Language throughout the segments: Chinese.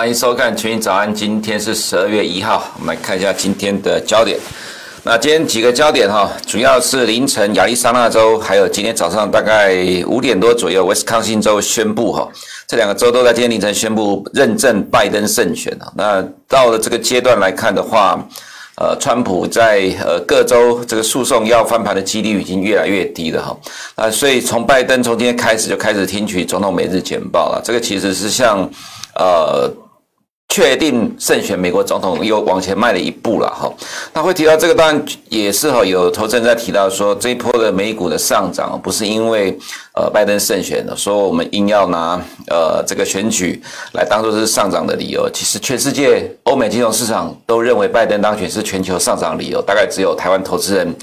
欢迎收看《群益早安》，今天是十二月一号，我们来看一下今天的焦点。那今天几个焦点哈，主要是凌晨亚利桑那州，还有今天早上大概五点多左右，威斯康星州宣布哈，这两个州都在今天凌晨宣布认证拜登胜选。那到了这个阶段来看的话，呃，川普在呃各州这个诉讼要翻盘的几率已经越来越低了哈。啊，所以从拜登从今天开始就开始听取总统每日简报了，这个其实是像。呃，确定胜选美国总统又往前迈了一步了哈。那会提到这个，当然也是哈，有投资人在提到说，这一波的美股的上涨不是因为呃拜登胜选的，说我们硬要拿呃这个选举来当做是上涨的理由。其实全世界欧美金融市场都认为拜登当选是全球上涨理由，大概只有台湾投资人。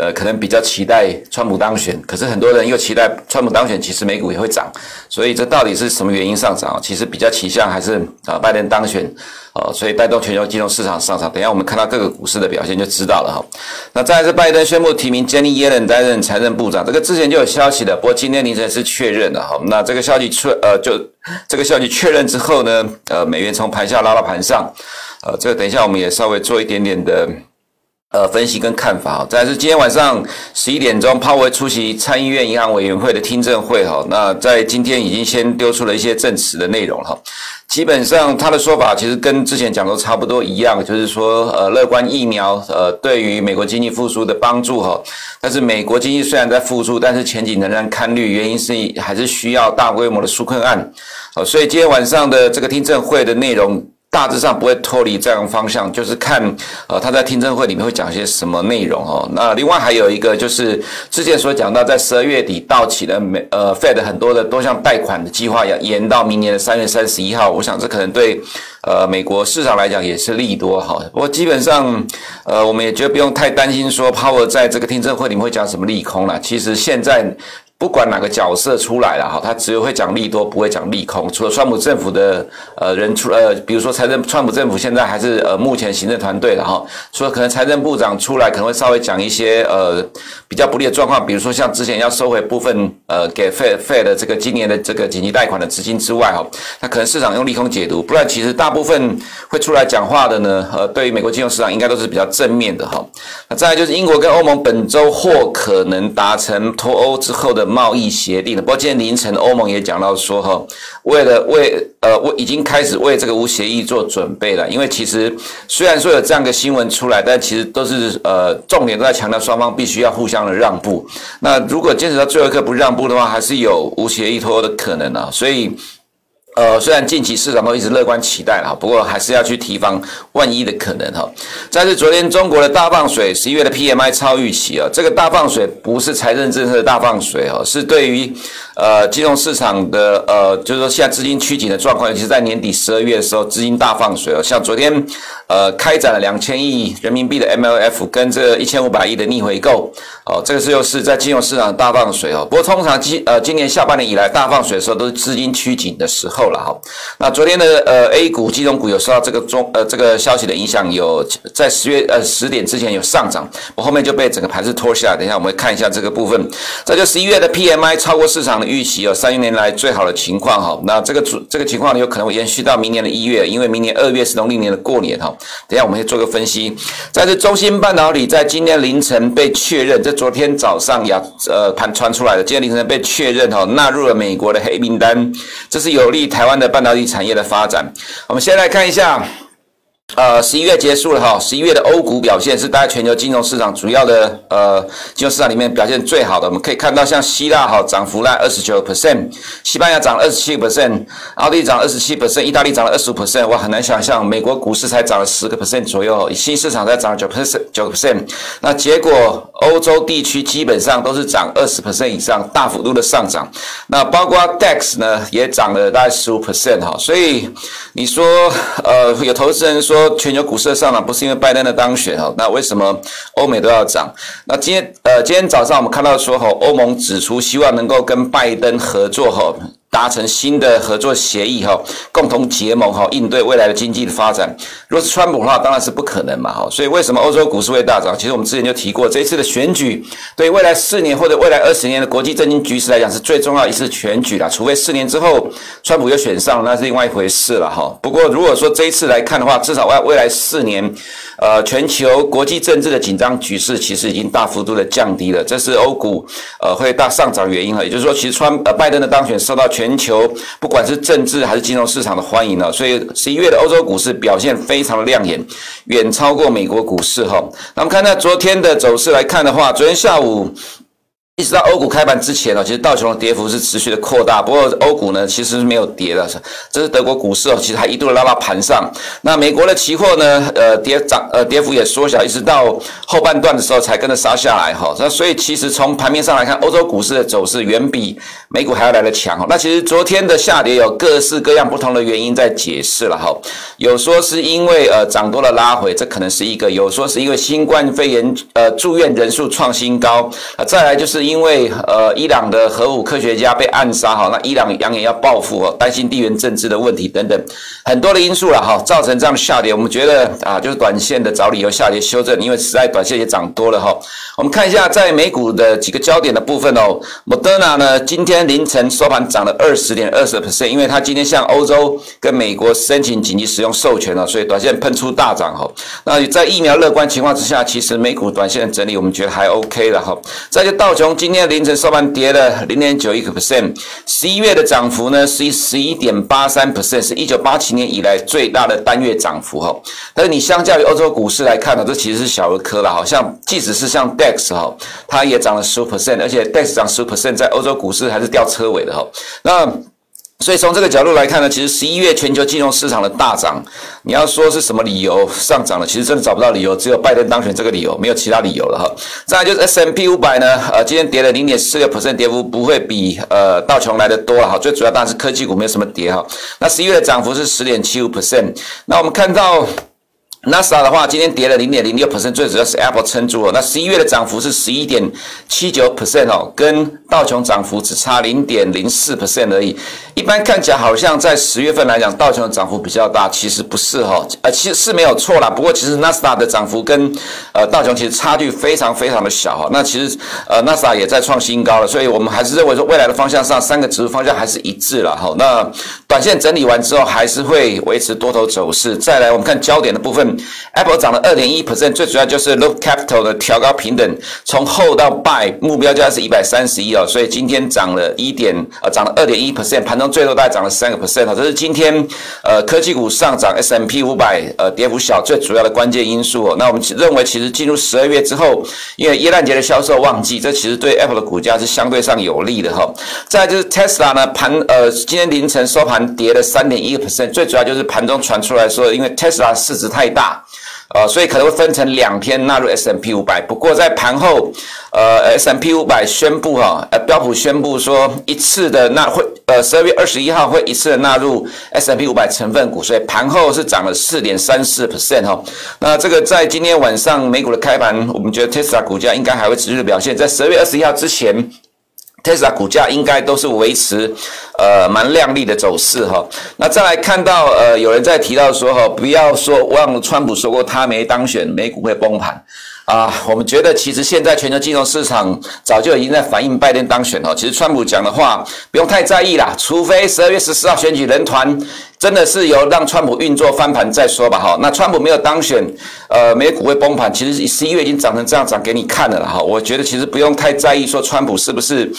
呃，可能比较期待川普当选，可是很多人又期待川普当选，其实美股也会涨，所以这到底是什么原因上涨？其实比较倾向还是啊拜登当选，哦，所以带动全球金融市场上涨。等下我们看到各个股市的表现就知道了哈。那再来是拜登宣布提名 Jenny Yellen 担任财政部长，这个之前就有消息的，不过今天凌晨是确认的哈。那这个消息确呃就这个消息确认之后呢，呃美元从盘下拉到盘上，呃这个等一下我们也稍微做一点点的。呃，分析跟看法哈，再是今天晚上十一点钟，鲍威出席参议院银行委员会的听证会哈。那在今天已经先丢出了一些证词的内容哈。基本上他的说法其实跟之前讲的差不多一样，就是说呃，乐观疫苗呃对于美国经济复苏的帮助哈。但是美国经济虽然在复苏，但是前景仍然堪虑，原因是还是需要大规模的纾困案。所以今天晚上的这个听证会的内容。大致上不会脱离这样方向，就是看呃他在听证会里面会讲些什么内容哦。那另外还有一个就是之前所讲到，在十二月底到期的美呃 Fed 很多的多项贷款的计划要延到明年的三月三十一号，我想这可能对呃美国市场来讲也是利多哈。不过基本上呃我们也觉得不用太担心说 Powell 在这个听证会里面会讲什么利空了。其实现在。不管哪个角色出来了哈，他只有会讲利多，不会讲利空。除了川普政府的呃人出呃，比如说财政，川普政府现在还是呃目前行政团队的哈，除了可能财政部长出来可能会稍微讲一些呃比较不利的状况，比如说像之前要收回部分呃给 Fed Fed 的这个今年的这个紧急贷款的资金之外哈，那可能市场用利空解读，不然其实大部分会出来讲话的呢，呃，对于美国金融市场应该都是比较正面的哈。那再来就是英国跟欧盟本周或可能达成脱欧之后的。贸易协定的，不过今天凌晨欧盟也讲到说，哈，为了为呃我已经开始为这个无协议做准备了，因为其实虽然说有这样的新闻出来，但其实都是呃重点都在强调双方必须要互相的让步。那如果坚持到最后一刻不让步的话，还是有无协议脱欧的可能啊，所以。呃，虽然近期市场都一直乐观期待了，不过还是要去提防万一的可能哈。再是昨天中国的大放水，十一月的 PMI 超预期啊，这个大放水不是财政政策的大放水哦，是对于呃金融市场的呃，就是说现在资金趋紧的状况，尤其是在年底十二月的时候，资金大放水哦，像昨天呃开展了两千亿人民币的 MLF 跟这一千五百亿的逆回购哦，这个是又是在金融市场大放水哦。不过通常今呃今年下半年以来大放水的时候，都是资金趋紧的时候。了哈，那昨天的呃 A 股、金融股有受到这个中呃这个消息的影响，有在十月呃十点之前有上涨，我后面就被整个盘势拖下来。等一下我们看一下这个部分。这就十一月的 PMI 超过市场的预期，哦三年来最好的情况哈。那这个主这个情况，有可能会延续到明年的一月，因为明年二月是农历年的过年哈。等一下我们会做个分析。在这中芯半导体在今天凌晨被确认，这昨天早上呀呃盘传出来的，今天凌晨被确认哈，纳入了美国的黑名单，这是有利。台台湾的半导体产业的发展，我们先来看一下。呃，十一月结束了哈，十一月的欧股表现是大概全球金融市场主要的呃金融市场里面表现最好的。我们可以看到，像希腊哈涨幅在二十九 percent，西班牙涨了二十七 percent，奥地利涨了二十七 percent，意大利涨了二十五 percent。我很难想象美国股市才涨了十个 percent 左右，新市场才涨了九 percent 九 percent。那结果欧洲地区基本上都是涨二十 percent 以上，大幅度的上涨。那包括 DAX 呢也涨了大概十五 percent 哈。所以你说呃有投资人说。说全球股市的上涨不是因为拜登的当选哈，那为什么欧美都要涨？那今天呃今天早上我们看到说哈，欧盟指出希望能够跟拜登合作哈，达成新的合作协议哈，共同结盟哈，应对未来的经济的发展。如果是川普的话，当然是不可能嘛哈。所以为什么欧洲股市会大涨？其实我们之前就提过，这一次的选举对未来四年或者未来二十年的国际政经局势来讲是最重要一次选举啦。除非四年之后川普又选上，那是另外一回事了哈。不过如果说这一次来看的话，至少未未来四年，呃，全球国际政治的紧张局势其实已经大幅度的降低了，这是欧股呃会大上涨原因了。也就是说，其实川呃拜登的当选受到全球不管是政治还是金融市场的欢迎呢，所以十一月的欧洲股市表现非常的亮眼，远超过美国股市哈。那么看到昨天的走势来看的话，昨天下午。一直到欧股开盘之前哦，其实道琼的跌幅是持续的扩大，不过欧股呢其实是没有跌的，这是德国股市哦，其实还一度拉到盘上。那美国的期货呢，呃跌涨呃跌幅也缩小，一直到后半段的时候才跟着杀下来哈。那所以其实从盘面上来看，欧洲股市的走势远比美股还要来得强。那其实昨天的下跌有各式各样不同的原因在解释了哈，有说是因为呃涨多了拉回，这可能是一个；有说是因为新冠肺炎呃住院人数创新高，啊再来就是。因为呃，伊朗的核武科学家被暗杀哈，那伊朗扬言要报复哦，担心地缘政治的问题等等，很多的因素了哈，造成这样的下跌。我们觉得啊，就是短线的找理由下跌修正，因为实在短线也涨多了哈。我们看一下在美股的几个焦点的部分哦，Moderna 呢，今天凌晨收盘涨了二十点二十 percent，因为它今天向欧洲跟美国申请紧急使用授权了，所以短线喷出大涨哈。那在疫苗乐观情况之下，其实美股短线整理我们觉得还 OK 了哈。再就道琼。今天凌晨收盘跌了零点九一个 percent，十一月的涨幅呢是十一点八三 percent，是一九八七年以来最大的单月涨幅哈。但是你相较于欧洲股市来看呢，这其实是小儿科了，好像即使是像 DAX 哈，它也涨了十 percent，而且 DAX 涨十 percent，在欧洲股市还是掉车尾的哈。那所以从这个角度来看呢，其实十一月全球金融市场的大涨，你要说是什么理由上涨了，其实真的找不到理由，只有拜登当选这个理由，没有其他理由了哈。再来就是 S M P 五百呢，呃，今天跌了零点四个 percent，跌幅不会比呃道琼来的多了哈。最主要当然是科技股没有什么跌哈。那十一月的涨幅是十点七五 percent，那我们看到。纳斯达的话，今天跌了零点零六 percent，最主要是 Apple 撑住了。那十一月的涨幅是十一点七九 percent 哦，跟道琼涨幅只差零点零四 percent 而已。一般看起来好像在十月份来讲，道琼的涨幅比较大，其实不是哈、哦，呃，其实是没有错啦。不过其实纳斯达的涨幅跟呃道琼其实差距非常非常的小哈。那其实呃纳斯达也在创新高了，所以我们还是认为说未来的方向上，三个指数方向还是一致了哈。那短线整理完之后，还是会维持多头走势。再来我们看焦点的部分。Apple 涨了二点一 percent，最主要就是 Look Capital 的调高平等，从 Hold 到 Buy，目标价是一百三十一哦，所以今天涨了一点，呃，涨了二点一 percent，盘中最多大概涨了三个 percent 哦，这是今天呃科技股上涨，S M P 五百呃跌幅小，最主要的关键因素哦。那我们认为，其实进入十二月之后，因为耶诞节的销售旺季，这其实对 Apple 的股价是相对上有利的哈。再就是 Tesla 呢，盘呃今天凌晨收盘跌了三点一个 percent，最主要就是盘中传出来说，因为 Tesla 市值太大。大呃，所以可能会分成两天纳入 S&P 五百。不过在盘后，呃，S&P 五百宣布哈，呃，标普宣布说一次的纳会，呃，十二月二十一号会一次的纳入 S&P 五百成分股，所以盘后是涨了四点三四 percent 哈。那这个在今天晚上美股的开盘，我们觉得 Tesla 股价应该还会持续的表现，在十二月二十一号之前。Tesla 股价应该都是维持呃蛮亮丽的走势哈。那再来看到呃有人在提到说哈，不要说忘了川普说过他没当选，美股会崩盘。啊，我们觉得其实现在全球金融市场早就已经在反映拜登当选了。其实川普讲的话不用太在意啦，除非十二月十四号选举人团真的是由让川普运作翻盘再说吧。哈，那川普没有当选，呃，美股会崩盘。其实十一月已经涨成这样涨给你看了哈。我觉得其实不用太在意说川普是不是。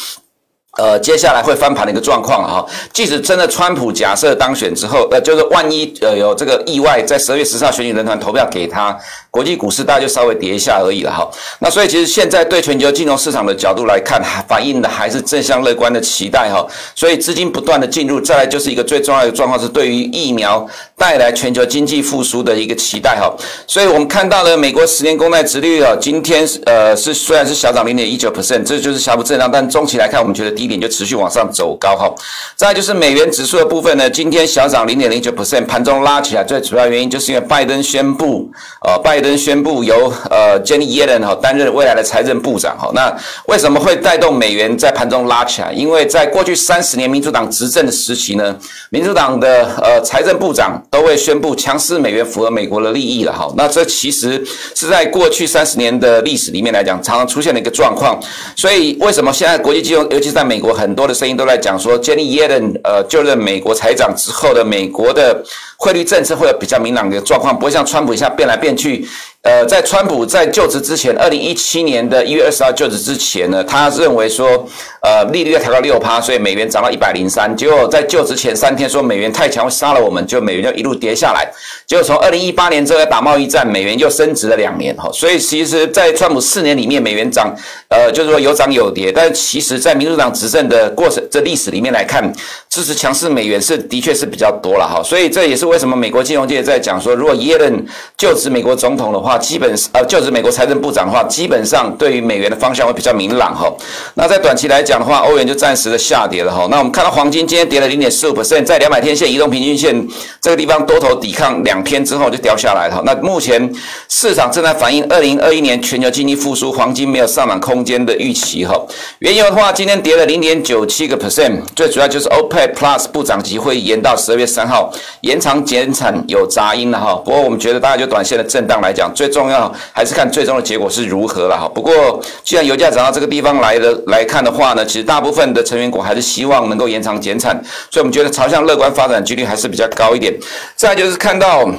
呃，接下来会翻盘的一个状况啊，即使真的川普假设当选之后，呃，就是万一呃有这个意外，在十二月十四号选举人团投票给他，国际股市大概就稍微跌一下而已了哈。那所以其实现在对全球金融市场的角度来看，反映的还是正向乐观的期待哈。所以资金不断的进入，再来就是一个最重要的状况是对于疫苗带来全球经济复苏的一个期待哈。所以我们看到了美国十年公债殖率啊，今天呃是虽然是小涨零点一九 percent，这就是小幅震荡，但中期来看，我们觉得。低点就持续往上走高哈。再就是美元指数的部分呢，今天小涨零点零九 percent，盘中拉起来，最主要原因就是因为拜登宣布，呃，拜拜登宣布由呃 Jenny Yellen 哈担任未来的财政部长哈。那为什么会带动美元在盘中拉起来？因为在过去三十年民主党执政的时期呢，民主党的呃财政部长都会宣布强势美元符合美国的利益了哈。那这其实是在过去三十年的历史里面来讲，常常出现的一个状况。所以为什么现在国际金融，尤其是在美国，很多的声音都在讲说 Jenny Yellen 呃就任美国财长之后的美国的汇率政策会有比较明朗的状况，不会像川普一下变来变去。grief 呃，在川普在就职之前，二零一七年的一月二十号就职之前呢，他认为说，呃，利率要调到六趴，所以美元涨到一百零三。结果在就职前三天说美元太强杀了我们，就美元就一路跌下来。结果从二零一八年之后打贸易战，美元又升值了两年哈。所以其实，在川普四年里面，美元涨，呃，就是说有涨有跌。但其实，在民主党执政的过程这历史里面来看，支持强势美元是的确是比较多了哈。所以这也是为什么美国金融界在讲说，如果耶伦就职美国总统的话。基本呃，就是美国财政部长的话，基本上对于美元的方向会比较明朗哈。那在短期来讲的话，欧元就暂时的下跌了哈。那我们看到黄金今天跌了零点四五 percent，在两百天线移动平均线这个地方多头抵抗两天之后就掉下来了。那目前市场正在反映二零二一年全球经济复苏，黄金没有上涨空间的预期哈。原油的话，今天跌了零点九七个 percent，最主要就是 OPEC Plus 部长级会延到十二月三号延长减产有杂音了哈。不过我们觉得大家就短线的震荡来讲，最重要还是看最终的结果是如何了哈。不过既然油价涨到这个地方来了来看的话呢，其实大部分的成员股还是希望能够延长减产，所以我们觉得朝向乐观发展几率还是比较高一点。再就是看到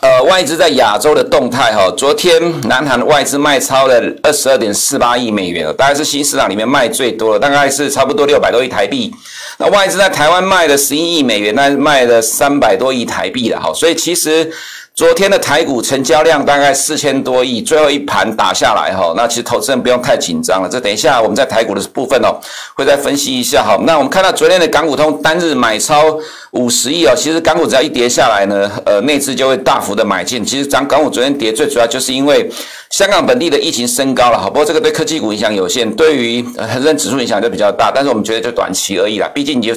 呃外资在亚洲的动态哈，昨天南韩外资卖超了二十二点四八亿美元，大概是新市场里面卖最多的，大概是差不多六百多亿台币。那外资在台湾卖了十一亿美元，那卖了三百多亿台币了哈，所以其实。昨天的台股成交量大概四千多亿，最后一盘打下来哈，那其实投资人不用太紧张了。这等一下我们在台股的部分哦，会再分析一下哈。那我们看到昨天的港股通单日买超五十亿哦，其实港股只要一跌下来呢，呃，内资就会大幅的买进。其实涨港股昨天跌最主要就是因为香港本地的疫情升高了哈，不过这个对科技股影响有限，对于恒生指数影响就比较大。但是我们觉得就短期而已啦，毕竟你就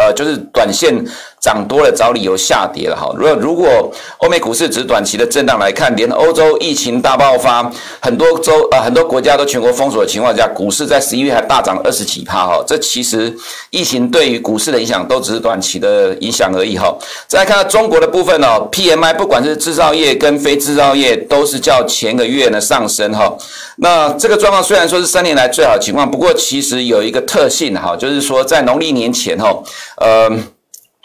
呃就是短线。涨多了找理由下跌了哈。如果如果欧美股市只短期的震荡来看，连欧洲疫情大爆发，很多州呃很多国家都全国封锁的情况下，股市在十一月还大涨二十几趴哈。这其实疫情对于股市的影响都只是短期的影响而已哈。再来看到中国的部分哦，PMI 不管是制造业跟非制造业都是较前个月呢上升哈。那这个状况虽然说是三年来最好的情况，不过其实有一个特性哈，就是说在农历年前哈，呃。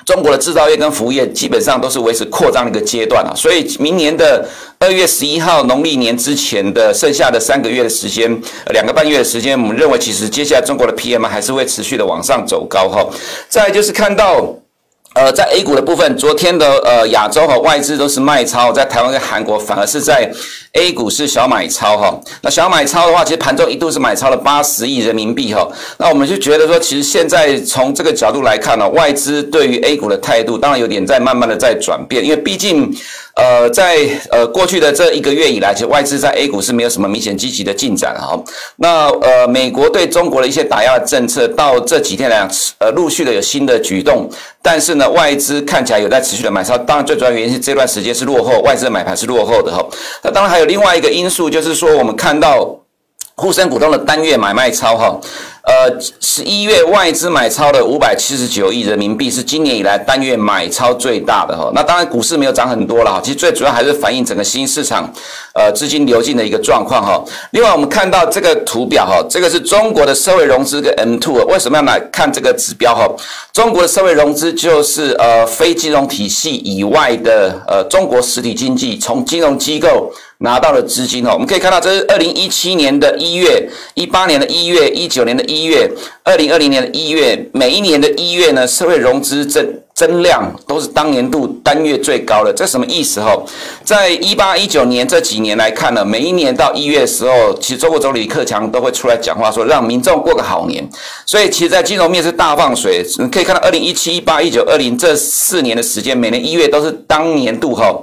中国的制造业跟服务业基本上都是维持扩张的一个阶段啊，所以明年的二月十一号农历年之前的剩下的三个月的时间，两个半月的时间，我们认为其实接下来中国的 PM 还是会持续的往上走高哈。再就是看到。呃，在 A 股的部分，昨天的呃亚洲和外资都是卖超，在台湾跟韩国反而是在 A 股是小买超哈。那小买超的话，其实盘中一度是买超了八十亿人民币哈。那我们就觉得说，其实现在从这个角度来看呢，外资对于 A 股的态度当然有点在慢慢的在转变，因为毕竟。呃，在呃过去的这一个月以来，其实外资在 A 股是没有什么明显积极的进展哈。那呃，美国对中国的一些打压政策，到这几天来讲，呃，陆续的有新的举动，但是呢，外资看起来有在持续的买超。当然，最主要原因是这段时间是落后，外资的买盘是落后的哈。那当然还有另外一个因素，就是说我们看到沪深股东的单月买卖超哈。呃，十一月外资买超的五百七十九亿人民币，是今年以来单月买超最大的哈。那当然股市没有涨很多了哈，其实最主要还是反映整个新市场呃资金流进的一个状况哈。另外我们看到这个图表哈，这个是中国的社会融资跟 M two，为什么要来看这个指标哈？中国的社会融资就是呃非金融体系以外的呃中国实体经济从金融机构。拿到了资金哦，我们可以看到，这是二零一七年的一月、一八年的一月、一九年的一月、二零二零年的一月，每一年的一月呢，社会融资增增量都是当年度单月最高的。这什么意思？哈，在一八一九年这几年来看呢，每一年到一月的时候，其实中国总理李克强都会出来讲话，说让民众过个好年。所以，其实，在金融面是大放水。你可以看到，二零一七、一八、一九、二零这四年的时间，每年一月都是当年度哈。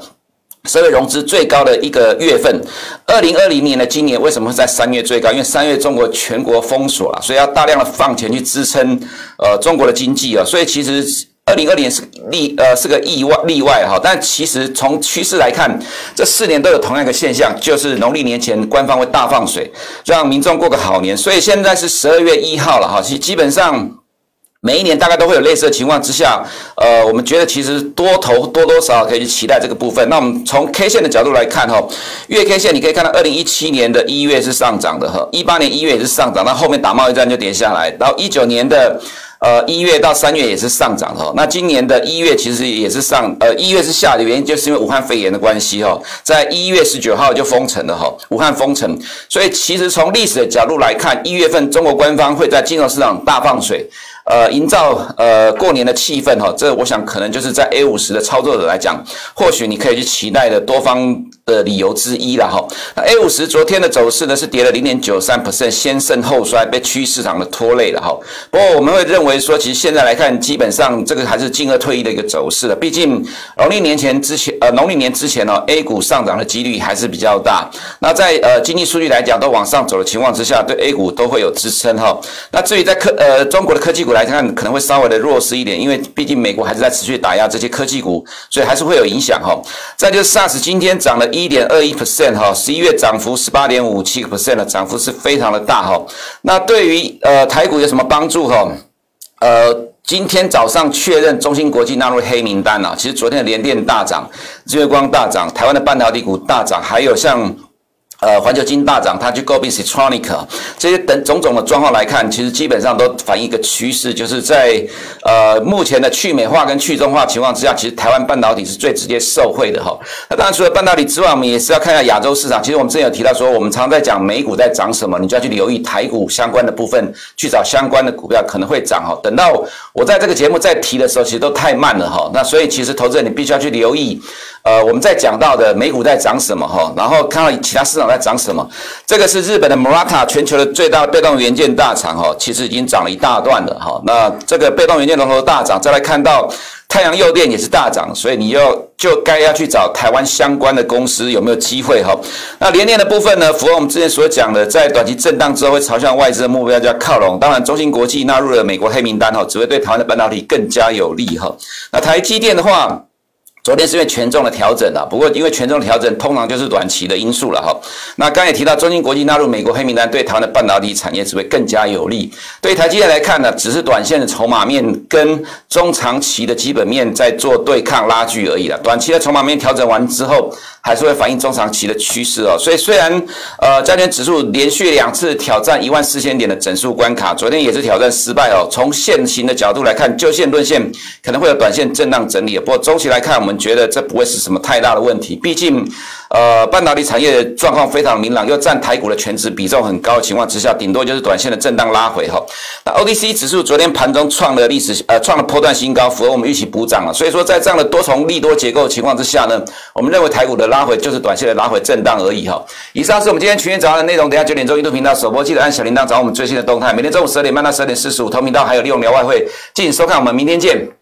社会融资最高的一个月份，二零二零年的今年为什么会在三月最高？因为三月中国全国封锁了，所以要大量的放钱去支撑呃中国的经济啊，所以其实二零二零是例呃是个意外例外哈，但其实从趋势来看，这四年都有同样一个现象，就是农历年前官方会大放水，让民众过个好年，所以现在是十二月一号了哈，其基本上。每一年大概都会有类似的情况之下，呃，我们觉得其实多头多多少少可以去期待这个部分。那我们从 K 线的角度来看哈，月 K 线你可以看到，二零一七年的一月是上涨的哈，一八年一月也是上涨，那后面打贸易战就跌下来，然后一九年的呃一月到三月也是上涨的。那今年的一月其实也是上，呃一月是下的原因就是因为武汉肺炎的关系哈，在一月十九号就封城了哈，武汉封城，所以其实从历史的角度来看，一月份中国官方会在金融市场大放水。呃，营造呃过年的气氛哈，这我想可能就是在 A 五十的操作者来讲，或许你可以去期待的多方的理由之一了哈。那 A 五十昨天的走势呢是跌了零点九三 percent，先盛后衰，被区域市场的拖累了哈。不过我们会认为说，其实现在来看，基本上这个还是进而退役的一个走势了。毕竟农历年前之前，呃农历年之前呢，A 股上涨的几率还是比较大。那在呃经济数据来讲都往上走的情况之下，对 A 股都会有支撑哈。那至于在科呃中国的科技股。来看可能会稍微的弱势一点，因为毕竟美国还是在持续打压这些科技股，所以还是会有影响哈。再就是 SARS 今天涨了一点二一 percent 哈，十一月涨幅十八点五七 percent 的涨幅是非常的大哈。那对于呃台股有什么帮助哈？呃，今天早上确认中芯国际纳入黑名单了。其实昨天的联电大涨，日月光大涨，台湾的半导体股大涨，还有像。呃，环球金大涨，它去购并 Siltronic 这些等种种的状况来看，其实基本上都反映一个趋势，就是在呃目前的去美化跟去中化情况之下，其实台湾半导体是最直接受惠的哈。那当然除了半导体之外，我们也是要看一下亚洲市场。其实我们之前有提到说，我们常在讲美股在涨什么，你就要去留意台股相关的部分，去找相关的股票可能会涨哈。等到我在这个节目在提的时候，其实都太慢了哈。那所以其实投资人你必须要去留意。呃，我们在讲到的美股在涨什么哈，然后看到其他市场在涨什么。这个是日本的 Murata 全球的最大被动元件大厂哈，其实已经涨了一大段了哈。那这个被动元件龙头大涨，再来看到太阳诱电也是大涨，所以你要就该要去找台湾相关的公司有没有机会哈。那联电的部分呢，符合我们之前所讲的，在短期震荡之后会朝向外资的目标叫靠拢。当然，中芯国际纳入了美国黑名单哈，只会对台湾的半导体更加有利哈。那台积电的话。昨天是因为权重的调整啊，不过因为权重的调整通常就是短期的因素了哈。那刚也提到，中芯国际纳入美国黑名单，对台湾的半导体产业只会更加有利。对台积电来看呢，只是短线的筹码面跟中长期的基本面在做对抗拉锯而已了。短期的筹码面调整完之后，还是会反映中长期的趋势哦。所以虽然呃加权指数连续两次挑战一万四千点的整数关卡，昨天也是挑战失败哦。从现行的角度来看，就线论线可能会有短线震荡整理，不过中期来看，我们。觉得这不会是什么太大的问题，毕竟，呃，半导体产业的状况非常明朗，又占台股的权值比重很高的情况之下，顶多就是短线的震荡拉回哈。那 O D C 指数昨天盘中创了历史呃创了波段新高，符合我们预期补涨了。所以说，在这样的多重利多结构情况之下呢，我们认为台股的拉回就是短线的拉回震荡而已哈。以上是我们今天群益早上的内容，等下九点钟一度频道首播，记得按小铃铛找我们最新的动态。每天中午十二点半到十二点四十五，同频道还有利用聊外汇，敬请收看，我们明天见。